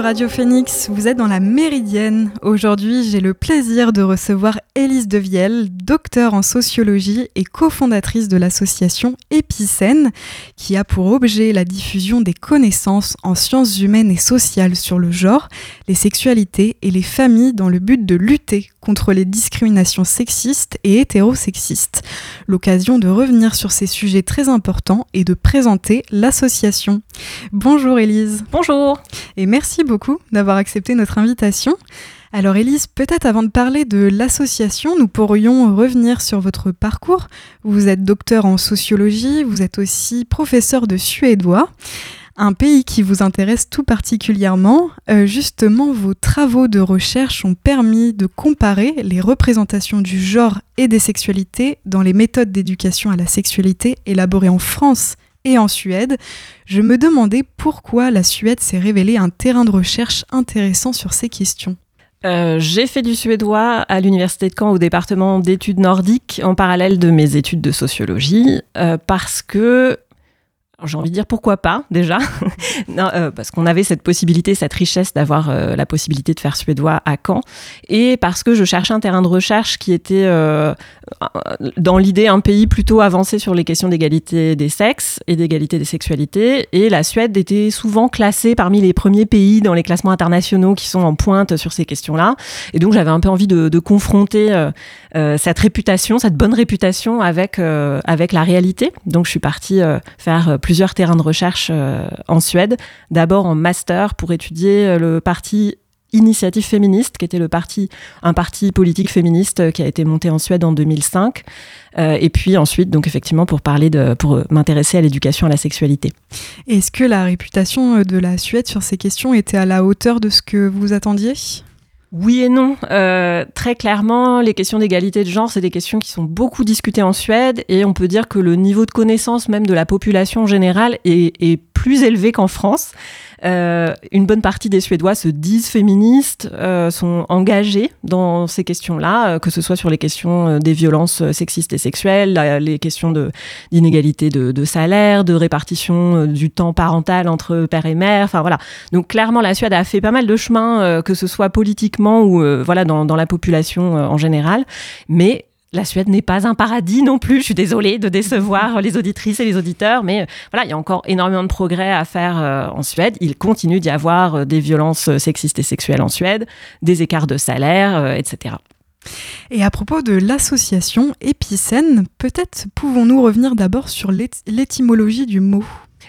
sur Radio Phoenix, vous êtes dans la Méridienne. Aujourd'hui, j'ai le plaisir de recevoir Élise Devielle, docteur en sociologie et cofondatrice de l'association Épicène, qui a pour objet la diffusion des connaissances en sciences humaines et sociales sur le genre, les sexualités et les familles dans le but de lutter contre les discriminations sexistes et hétérosexistes. L'occasion de revenir sur ces sujets très importants et de présenter l'association. Bonjour Élise. Bonjour. Et merci beaucoup d'avoir accepté notre invitation. Alors Élise, peut-être avant de parler de l'association, nous pourrions revenir sur votre parcours. Vous êtes docteur en sociologie, vous êtes aussi professeur de suédois, un pays qui vous intéresse tout particulièrement. Euh, justement, vos travaux de recherche ont permis de comparer les représentations du genre et des sexualités dans les méthodes d'éducation à la sexualité élaborées en France et en Suède, je me demandais pourquoi la Suède s'est révélée un terrain de recherche intéressant sur ces questions. Euh, j'ai fait du suédois à l'université de Caen au département d'études nordiques en parallèle de mes études de sociologie euh, parce que j'ai envie de dire pourquoi pas déjà, euh, parce qu'on avait cette possibilité, cette richesse d'avoir la possibilité de faire suédois à Caen, et parce que je cherchais un terrain de recherche qui était dans l'idée un pays plutôt avancé sur les questions d'égalité des sexes et d'égalité des sexualités, et la Suède était souvent classée parmi les premiers pays dans les classements internationaux qui sont en pointe sur ces questions-là, et donc j'avais un peu envie de, confronter cette réputation, cette bonne réputation avec avec la réalité, donc je suis partie faire plus plusieurs terrains de recherche euh, en Suède. D'abord en master pour étudier euh, le parti Initiative féministe, qui était le parti, un parti politique féministe euh, qui a été monté en Suède en 2005. et puis ensuite, donc effectivement, pour parler de, pour m'intéresser à l'éducation à la sexualité. Est-ce que la réputation de la Suède sur ces questions était à la hauteur de ce que vous attendiez? Oui et non. Euh, très clairement, les questions d'égalité de genre, c'est des questions qui sont beaucoup discutées en Suède et on peut dire que le niveau de connaissance même de la population générale est, est plus élevé qu'en France. Euh, une bonne partie des Suédois se disent féministes, euh, sont engagés dans ces questions-là, euh, que ce soit sur les questions euh, des violences sexistes et sexuelles, les questions d'inégalité de, de, salaire, de répartition du temps parental entre père et mère. Enfin voilà. Donc clairement, la Suède a fait pas mal de chemin, que ce soit politiquement ou voilà dans, dans la population en général. Mais la Suède n'est pas un paradis non plus. Je suis désolée de décevoir les auditrices et les auditeurs, mais euh, voilà, il y a encore énormément de progrès à faire euh, en Suède. Il continue d'y avoir euh, des violences sexistes et sexuelles en Suède, des écarts de salaire, etc. Et à propos de l'association Épicène, peut-être pouvons-nous revenir d'abord sur l'étymologie du mot?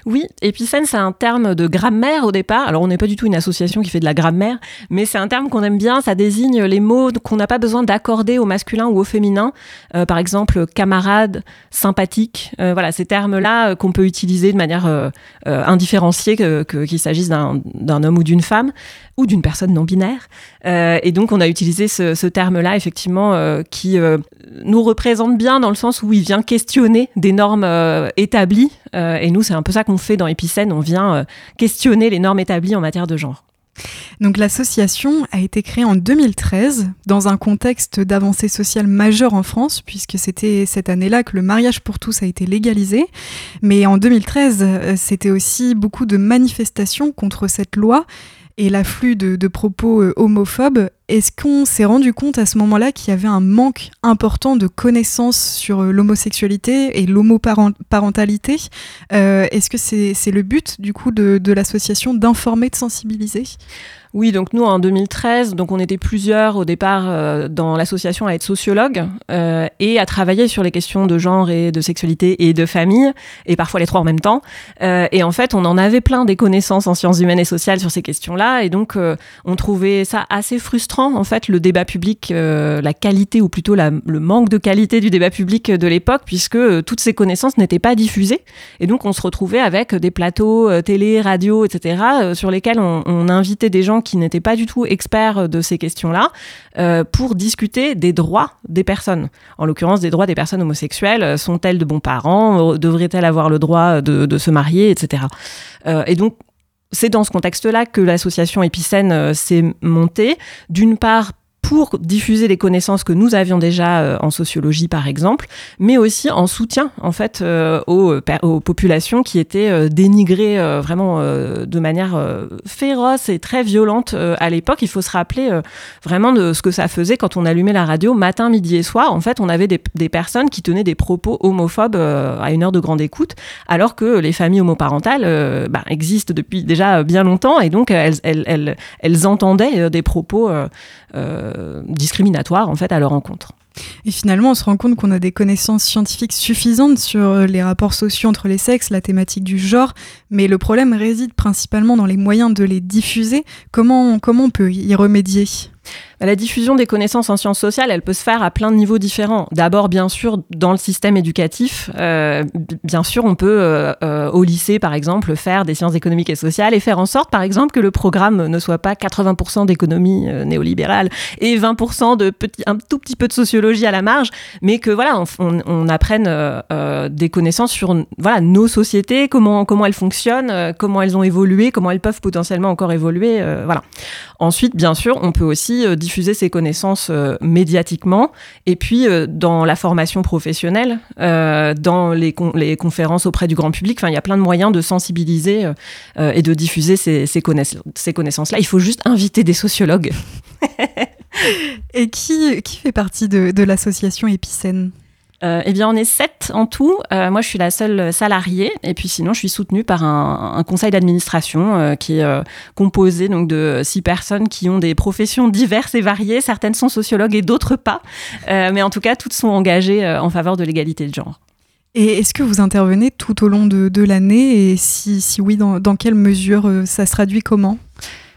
Oui, épicène, c'est un terme de grammaire au départ. Alors, on n'est pas du tout une association qui fait de la grammaire, mais c'est un terme qu'on aime bien. Ça désigne les mots qu'on n'a pas besoin d'accorder au masculin ou au féminin. Euh, par exemple, camarade, sympathique. Euh, voilà, ces termes-là euh, qu'on peut utiliser de manière indifférenciée, qu'il que, s'agisse d'un homme ou d'une femme ou d'une personne non binaire. et donc, on a utilisé ce terme-là, effectivement, qui nous représente bien dans le sens où il vient questionner des normes établies. Et nous, c'est un peu ça qu'on fait dans Épicène, on vient euh, questionner les normes établies en matière de genre. Donc l'association a été créée en 2013 dans un contexte d'avancée sociale majeure en France, puisque c'était cette année-là que le mariage pour tous a été légalisé. Mais en 2013, euh, c'était aussi beaucoup de manifestations contre cette loi et l'afflux de, propos euh, homophobes, est-ce qu'on s'est rendu compte à ce moment-là qu'il y avait un manque important de connaissances sur euh, l'homosexualité et l'homoparentalité euh, Est-ce que c'est le but du coup de l'association d'informer, de sensibiliser? Oui, donc nous en 2013, donc on était plusieurs au départ euh, dans l'association à être sociologues euh, et à travailler sur les questions de genre et de sexualité et de famille et parfois les trois en même temps. Euh, et en fait, on en avait plein des connaissances en sciences humaines et sociales sur ces questions-là et donc euh, on trouvait ça assez frustrant en fait le débat public, euh, la qualité ou plutôt la, le manque de qualité du débat public de l'époque puisque toutes ces connaissances n'étaient pas diffusées et donc on se retrouvait avec des plateaux télé, radio, etc. sur lesquels on, on invitait des gens qui n'étaient pas du tout experts de ces questions-là euh, pour discuter des droits des personnes. En l'occurrence, des droits des personnes homosexuelles. Sont-elles de bons parents Devraient-elles avoir le droit de, se marier, etc. Euh, et donc, c'est dans ce contexte-là que l'association Épicène euh, s'est montée. D'une part, pour diffuser les connaissances que nous avions déjà euh, en sociologie par exemple, mais aussi en soutien en fait euh, aux, aux, populations qui étaient euh, dénigrées vraiment de manière féroce et très violente à l'époque. Il faut se rappeler vraiment de ce que ça faisait quand on allumait la radio matin, midi et soir. En fait, on avait des, des personnes qui tenaient des propos homophobes à une heure de grande écoute, alors que les familles homoparentales bah, existent depuis déjà bien longtemps et donc elles, elles, elles, elles entendaient des propos euh, discriminatoires en fait à leur encontre. Et finalement, on se rend compte qu'on a des connaissances scientifiques suffisantes sur euh, les rapports sociaux entre les sexes, la thématique du genre, mais le problème réside principalement dans les moyens de les diffuser. Comment, comment on peut y remédier? La diffusion des connaissances en sciences sociales, elle peut se faire à plein de niveaux différents. D'abord, bien sûr, dans le système éducatif, euh, bien sûr, on peut euh, euh, au lycée, par exemple, faire des sciences économiques et sociales et faire en sorte, par exemple, que le programme ne soit pas 80% d'économie néolibérale et 20% de petit, un tout petit peu de sociologie à la marge, mais que voilà, on, apprenne des connaissances sur voilà nos sociétés, comment comment elles fonctionnent, comment elles ont évolué, comment elles peuvent potentiellement encore évoluer, voilà. Ensuite, bien sûr, on peut aussi diffuser diffuser ses connaissances euh, médiatiquement et puis euh, dans la formation professionnelle, euh, dans les, conférences auprès du grand public. Enfin, il y a plein de moyens de sensibiliser et de diffuser ces, ces, ces connaissances-là. Il faut juste inviter des sociologues. et qui, qui fait partie de, de l'association Épicène euh, eh bien, on est sept en tout. Euh, moi, je suis la seule salariée. Et puis, sinon, je suis soutenue par un, conseil d'administration euh, qui est composé donc de six personnes qui ont des professions diverses et variées. Certaines sont sociologues et d'autres pas. Mais en tout cas, toutes sont engagées en faveur de l'égalité de genre. Et est-ce que vous intervenez tout au long de, l'année? Et si, si oui, dans quelle mesure ça se traduit comment?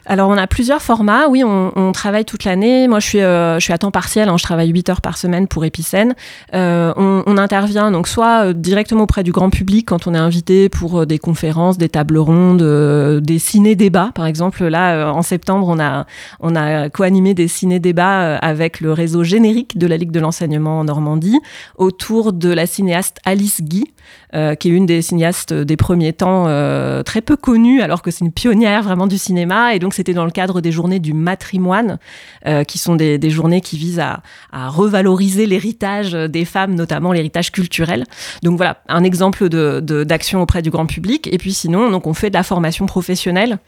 Alors, on a plusieurs formats. Oui, on, on travaille toute l'année. Moi, je suis, euh, je suis à temps partiel. Hein, je travaille 8 heures par semaine pour Epicène. Euh, on, on, intervient donc soit euh, directement auprès du grand public quand on est invité pour euh, des conférences, des tables rondes, des ciné-débats. Par exemple, là, en septembre, on a, on a co-animé des ciné-débats avec le réseau générique de la Ligue de l'enseignement en Normandie autour de la cinéaste Alice Guy, euh, qui est une des cinéastes des premiers temps, euh, très peu connue, alors que c'est une pionnière vraiment du cinéma. Et donc, c'était dans le cadre des journées du matrimoine, euh, qui sont des, des, journées qui visent à, à revaloriser l'héritage des femmes, notamment l'héritage culturel. Donc voilà, un exemple de, d'action auprès du grand public. Et puis sinon, donc on fait de la formation professionnelle,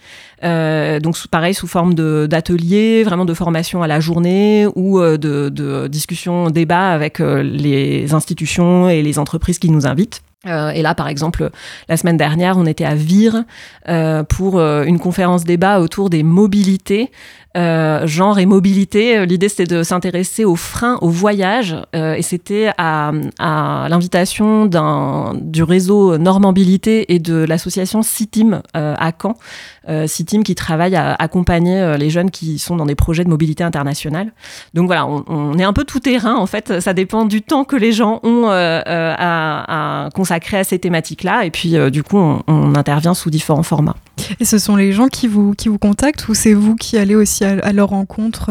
euh, donc pareil sous forme d'ateliers, vraiment de formation à la journée ou de, de discussions, débats avec les institutions et les entreprises qui nous invitent. Euh, et là, par exemple, la semaine dernière, on était à Vire euh, pour euh, une conférence débat autour des mobilités euh, genre et mobilité. L'idée, c'était de s'intéresser aux freins au voyage. Et c'était à, à l'invitation du réseau Normabilité et de l'association CITIM à Caen. CITIM qui travaille à accompagner les jeunes qui sont dans des projets de mobilité internationale. Donc voilà, on, est un peu tout terrain. En fait, ça dépend du temps que les gens ont à, à, consacrer à ces thématiques-là. Et puis, du coup, on, intervient sous différents formats. Et ce sont les gens qui vous, qui vous contactent ou c'est vous qui allez aussi à leur rencontre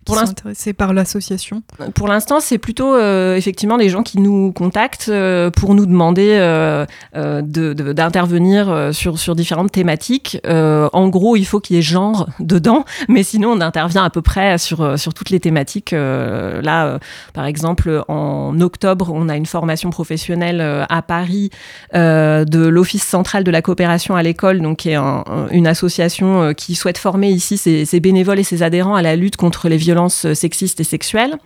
euh pour sont intéressés par l'association Pour l'instant, c'est plutôt euh, effectivement des gens qui nous contactent euh, pour nous demander euh, euh d'intervenir de, sur, sur différentes thématiques. Euh, en gros, il faut qu'il y ait genre dedans, mais sinon, on intervient à peu près sur, sur toutes les thématiques. Euh, là, par exemple, en octobre, on a une formation professionnelle à Paris de l'Office central de la coopération à l'école, donc qui est un, une association qui souhaite former ici ses, ses bénévoles et ses adhérents à la lutte contre les violences violences sexistes et sexuelles.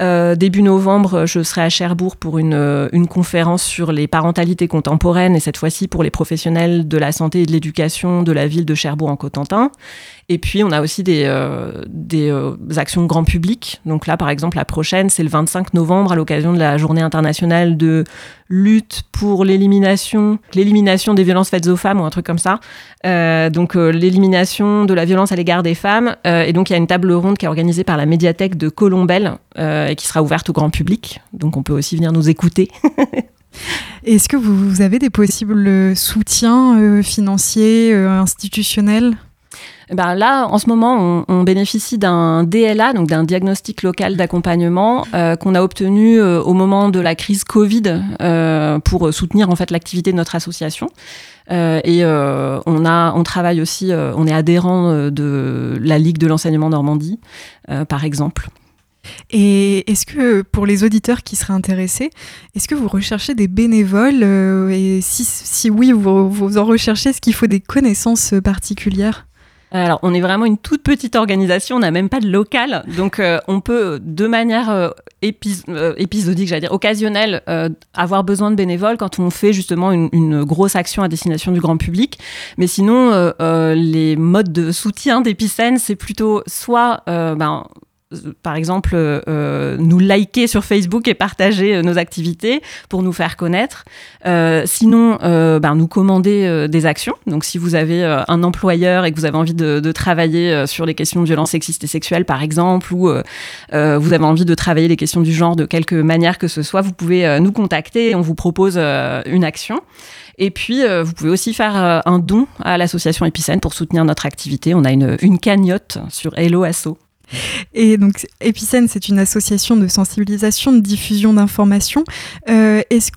Euh, début novembre, je serai à Cherbourg pour une, euh, une conférence sur les parentalités contemporaines et cette fois-ci pour les professionnels de la santé et de l'éducation de la ville de Cherbourg en Cotentin. Et puis, on a aussi des, euh, des actions grand public. Donc là, par exemple, la prochaine, c'est le 25 novembre à l'occasion de la journée internationale de lutte pour l'élimination, l'élimination des violences faites aux femmes ou un truc comme ça. Euh, donc euh, l'élimination de la violence à l'égard des femmes. Euh, et donc il y a une table ronde qui est organisée par la médiathèque de Colombelle et qui sera ouverte au grand public. Donc on peut aussi venir nous écouter. Est-ce que vous, avez des possibles soutiens financiers, institutionnels? Ben là, en ce moment, on, bénéficie d'un DLA, donc d'un diagnostic local d'accompagnement, euh, qu'on a obtenu euh, au moment de la crise Covid euh, pour soutenir en fait l'activité de notre association. et on a, on travaille aussi, on est adhérent de la Ligue de l'enseignement Normandie, par exemple. Et est-ce que pour les auditeurs qui seraient intéressés, est-ce que vous recherchez des bénévoles Et si, si oui, vous en recherchez, est-ce qu'il faut des connaissances particulières? Alors, on est vraiment une toute petite organisation, on n'a même pas de local, donc euh, on peut de manière euh, euh, épisodique, j'allais dire occasionnelle, avoir besoin de bénévoles quand on fait justement une, grosse action à destination du grand public. Mais sinon, les modes de soutien d'Epicène, c'est plutôt soit ben, par exemple, euh, nous liker sur Facebook et partager euh, nos activités pour nous faire connaître. Euh, sinon, ben, nous commander des actions. Donc, si vous avez un employeur et que vous avez envie de, travailler sur les questions de violence sexistes et sexuelles, par exemple, ou vous avez envie de travailler les questions du genre de quelque manière que ce soit, vous pouvez nous contacter et on vous propose une action. Et puis, vous pouvez aussi faire un don à l'association Epicène pour soutenir notre activité. On a une, une cagnotte sur Hello Asso. Et donc, Epicène, c'est une association de sensibilisation, de diffusion d'informations. Euh, est-ce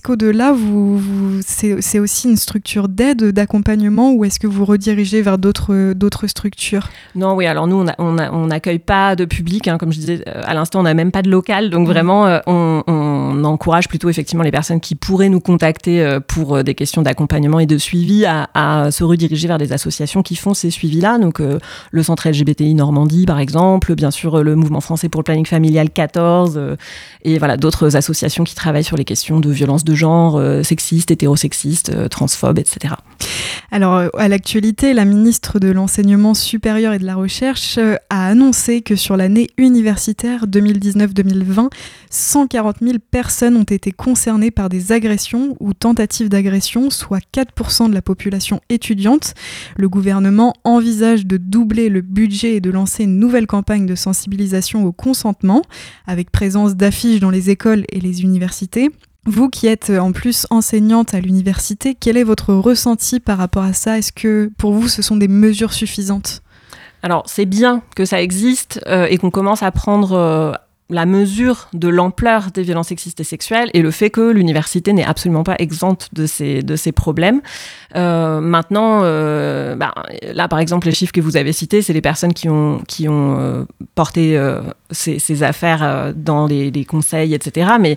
qu'au-delà, vous, c'est aussi une structure d'aide, d'accompagnement, ou est-ce que vous redirigez vers d'autres structures? Non, oui, alors nous, on n'accueille pas de public. Hein, comme je disais euh, à l'instant, on n'a même pas de local. Donc, vraiment, euh, on, encourage plutôt effectivement les personnes qui pourraient nous contacter pour des questions d'accompagnement et de suivi à, à, se rediriger vers des associations qui font ces suivis-là. Donc, le Centre LGBTI Normandie, par exemple, bien sûr le Mouvement français pour le planning familial 14, euh, et voilà d'autres associations qui travaillent sur les questions de violence de genre, euh, sexistes, hétérosexistes, euh, transphobes, etc. Alors, à l'actualité, la ministre de l'Enseignement supérieur et de la Recherche a annoncé que sur l'année universitaire 2019-2020, 140 000 personnes ont été concernées par des agressions ou tentatives d'agression, soit 4% de la population étudiante. Le gouvernement envisage de doubler le budget et de lancer une nouvelle campagne de sensibilisation au consentement, avec présence d'affiches dans les écoles et les universités. Vous qui êtes en plus enseignante à l'université, quel est votre ressenti par rapport à ça? Est-ce que pour vous ce sont des mesures suffisantes? Alors c'est bien que ça existe euh, et qu'on commence à prendre euh, la mesure de l'ampleur des violences sexistes et sexuelles et le fait que l'université n'est absolument pas exempte de ces, de ces problèmes. Euh, maintenant, euh, bah, là par exemple, les chiffres que vous avez cités, c'est les personnes qui ont, qui ont euh, porté ces, ces, affaires dans les, les, conseils, etc. Mais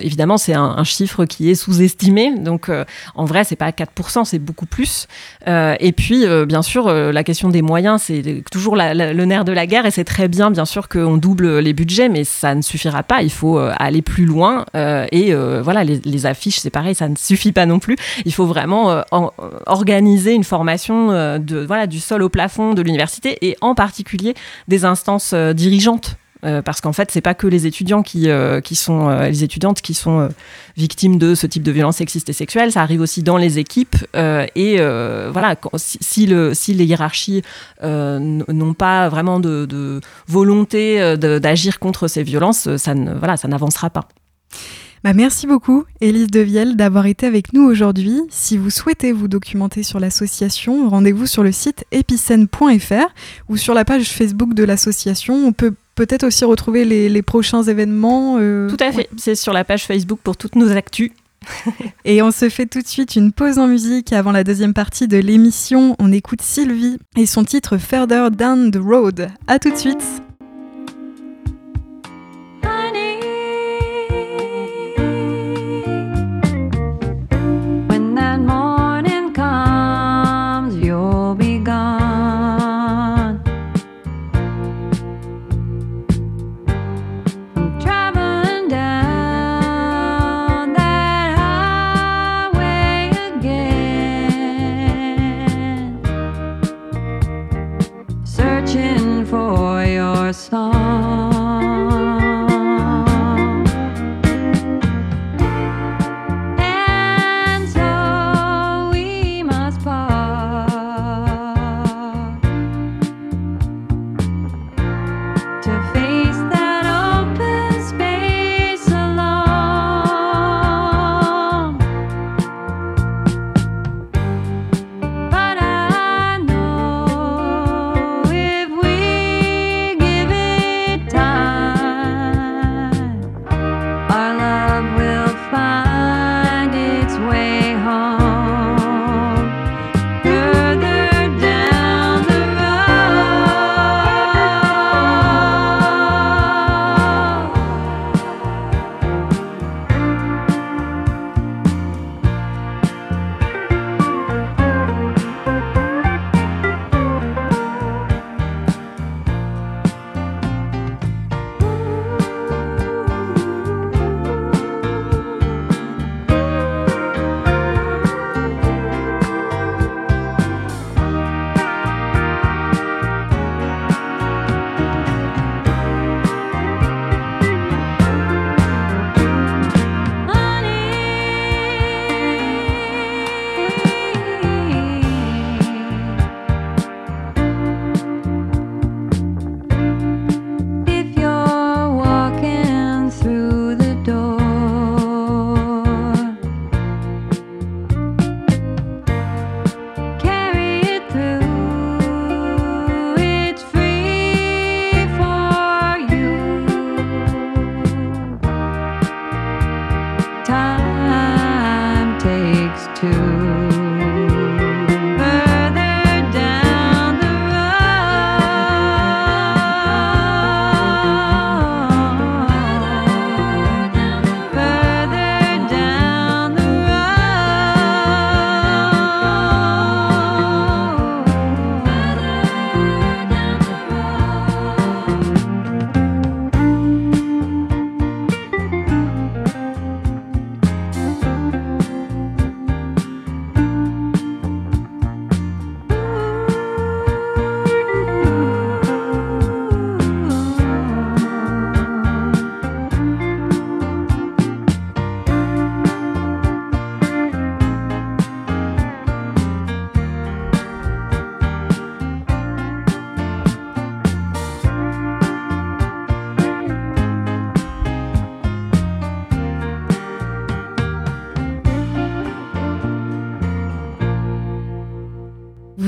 évidemment, c'est un, chiffre qui est sous-estimé. Donc en vrai, c'est pas 4%, c'est beaucoup plus. et puis, bien sûr, la question des moyens, c'est toujours le nerf de la guerre et c'est très bien, bien sûr, qu'on double les budgets mais ça ne suffira pas. Il faut euh, aller plus loin. Euh, et euh, voilà, les, affiches, c'est pareil, ça ne suffit pas non plus. Il faut vraiment organiser une formation de, voilà, du sol au plafond de l'université et en particulier des instances dirigeantes euh, parce qu'en fait, c'est pas que les étudiants qui, euh, qui sont euh, les étudiantes qui sont victimes de ce type de violence sexiste et sexuelle. Ça arrive aussi dans les équipes. et voilà, si, le, si les hiérarchies n'ont pas vraiment de, de volonté d'agir contre ces violences, ça voilà, ça n'avancera pas. Bah merci beaucoup, Élise Devielle, d'avoir été avec nous aujourd'hui. Si vous souhaitez vous documenter sur l'association, rendez-vous sur le site epicène.fr ou sur la page Facebook de l'association. On peut peut-être aussi retrouver les, prochains événements. Euh, tout à fait, c'est sur la page Facebook pour toutes nos actus. et on se fait tout de suite une pause en musique avant la deuxième partie de l'émission. On écoute Sylvie et son titre Further Down the Road. A tout de suite.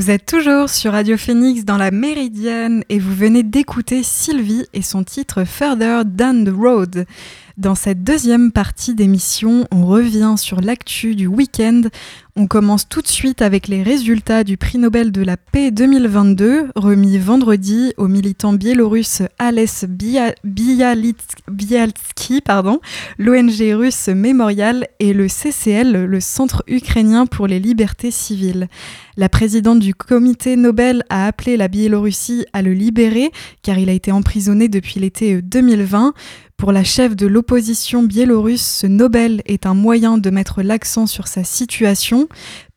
Vous êtes toujours sur Radio Phoenix dans la Méridienne et vous venez d'écouter Sylvie et son titre Further Down the Road. Dans cette deuxième partie d'émission, on revient sur l'actu du week-end. On commence tout de suite avec les résultats du prix Nobel de la paix 2022, remis vendredi au militant biélorusse Ales pardon, l'ONG russe Mémorial et le CCL, le Centre ukrainien pour les libertés civiles. La présidente du comité Nobel a appelé la Biélorussie à le libérer car il a été emprisonné depuis l'été 2020. Pour la chef de l'opposition biélorusse, ce Nobel est un moyen de mettre l'accent sur sa situation.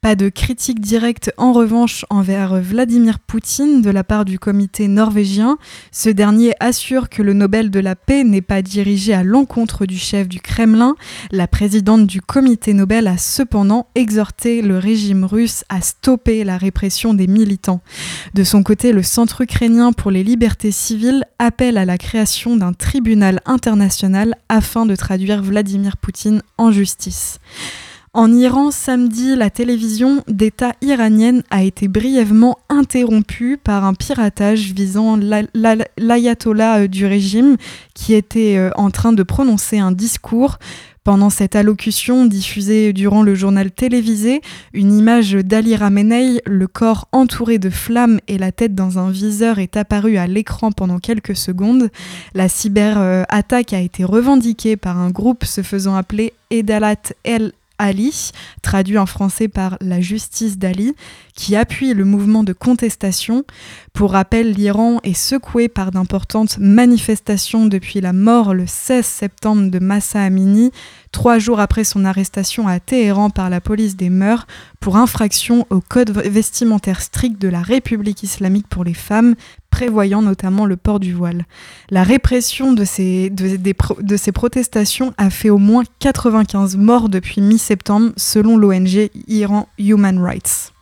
Pas de critique directe en revanche envers Vladimir Poutine de la part du comité norvégien. Ce dernier assure que le Nobel de la paix n'est pas dirigé à l'encontre du chef du Kremlin. La présidente du comité Nobel a cependant exhorté le régime russe à stopper la répression des militants. De son côté, le Centre ukrainien pour les libertés civiles appelle à la création d'un tribunal international afin de traduire Vladimir Poutine en justice. En Iran, samedi, la télévision d'État iranienne a été brièvement interrompue par un piratage visant l'ayatollah euh, du régime qui était euh, en train de prononcer un discours. Pendant cette allocution diffusée durant le journal télévisé, une image d'Ali Ramenei, le corps entouré de flammes et la tête dans un viseur est apparue à l'écran pendant quelques secondes. La cyberattaque a été revendiquée par un groupe se faisant appeler Edalat El Ali, traduit en français par la justice d'Ali, qui appuie le mouvement de contestation. Pour rappel, l'Iran est secoué par d'importantes manifestations depuis la mort le 16 septembre de Massa Amini, trois jours après son arrestation à Téhéran par la police des mœurs pour infraction au code vestimentaire strict de la République islamique pour les femmes, prévoyant notamment le port du voile. La répression de ces, de, ces protestations a fait au moins 95 morts depuis mi-septembre, selon l'ONG Iran Human Rights.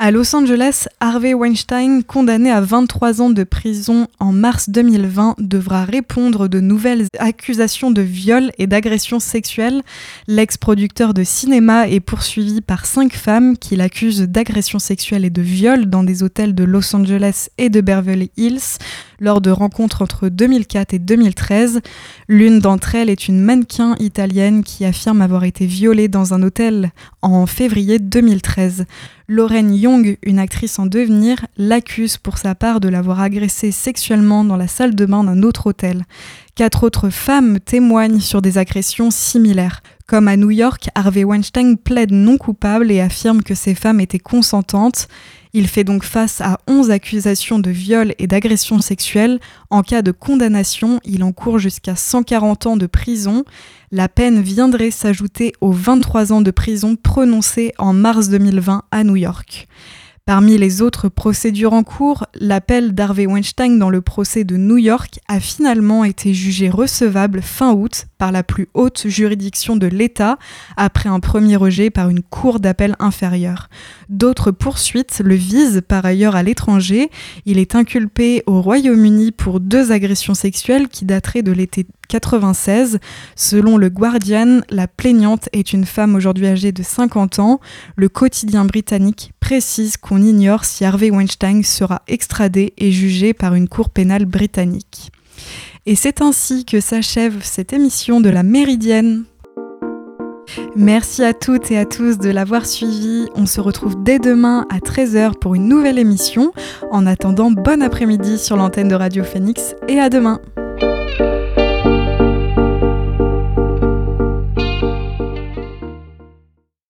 À Los Angeles, Harvey Weinstein, condamné à 23 ans de prison en mars 2020, devra répondre de nouvelles accusations de viol et d'agression sexuelle. L'ex-producteur de cinéma est poursuivi par cinq femmes qui l'accusent d'agression sexuelle et de viol dans des hôtels de Los Angeles et de Beverly Hills lors de rencontres entre 2004 et 2013. L'une d'entre elles est une mannequin italienne qui affirme avoir été violée dans un hôtel en février 2013. Lorraine Young, une actrice en devenir, l'accuse pour sa part de l'avoir agressée sexuellement dans la salle de bain d'un autre hôtel. Quatre autres femmes témoignent sur des agressions similaires. Comme à New York, Harvey Weinstein plaide non coupable et affirme que ces femmes étaient consentantes. Il fait donc face à 11 accusations de viol et d'agression sexuelle. En cas de condamnation, il encourt jusqu'à 140 ans de prison. La peine viendrait s'ajouter aux 23 ans de prison prononcés en mars 2020 à New York. Parmi les autres procédures en cours, l'appel d'Harvey Weinstein dans le procès de New York a finalement été jugé recevable fin août par la plus haute juridiction de l'État après un premier rejet par une cour d'appel inférieure. D'autres poursuites le visent par ailleurs à l'étranger. Il est inculpé au Royaume-Uni pour deux agressions sexuelles qui dateraient de l'été 96. Selon le Guardian, la plaignante est une femme aujourd'hui âgée de 50 ans. Le quotidien britannique précise qu'on ignore si Harvey Weinstein sera extradé et jugé par une cour pénale britannique. Et c'est ainsi que s'achève cette émission de la Méridienne. Merci à toutes et à tous de l'avoir suivi. On se retrouve dès demain à 13h pour une nouvelle émission. En attendant, bon après-midi sur l'antenne de Radio Phoenix et à demain.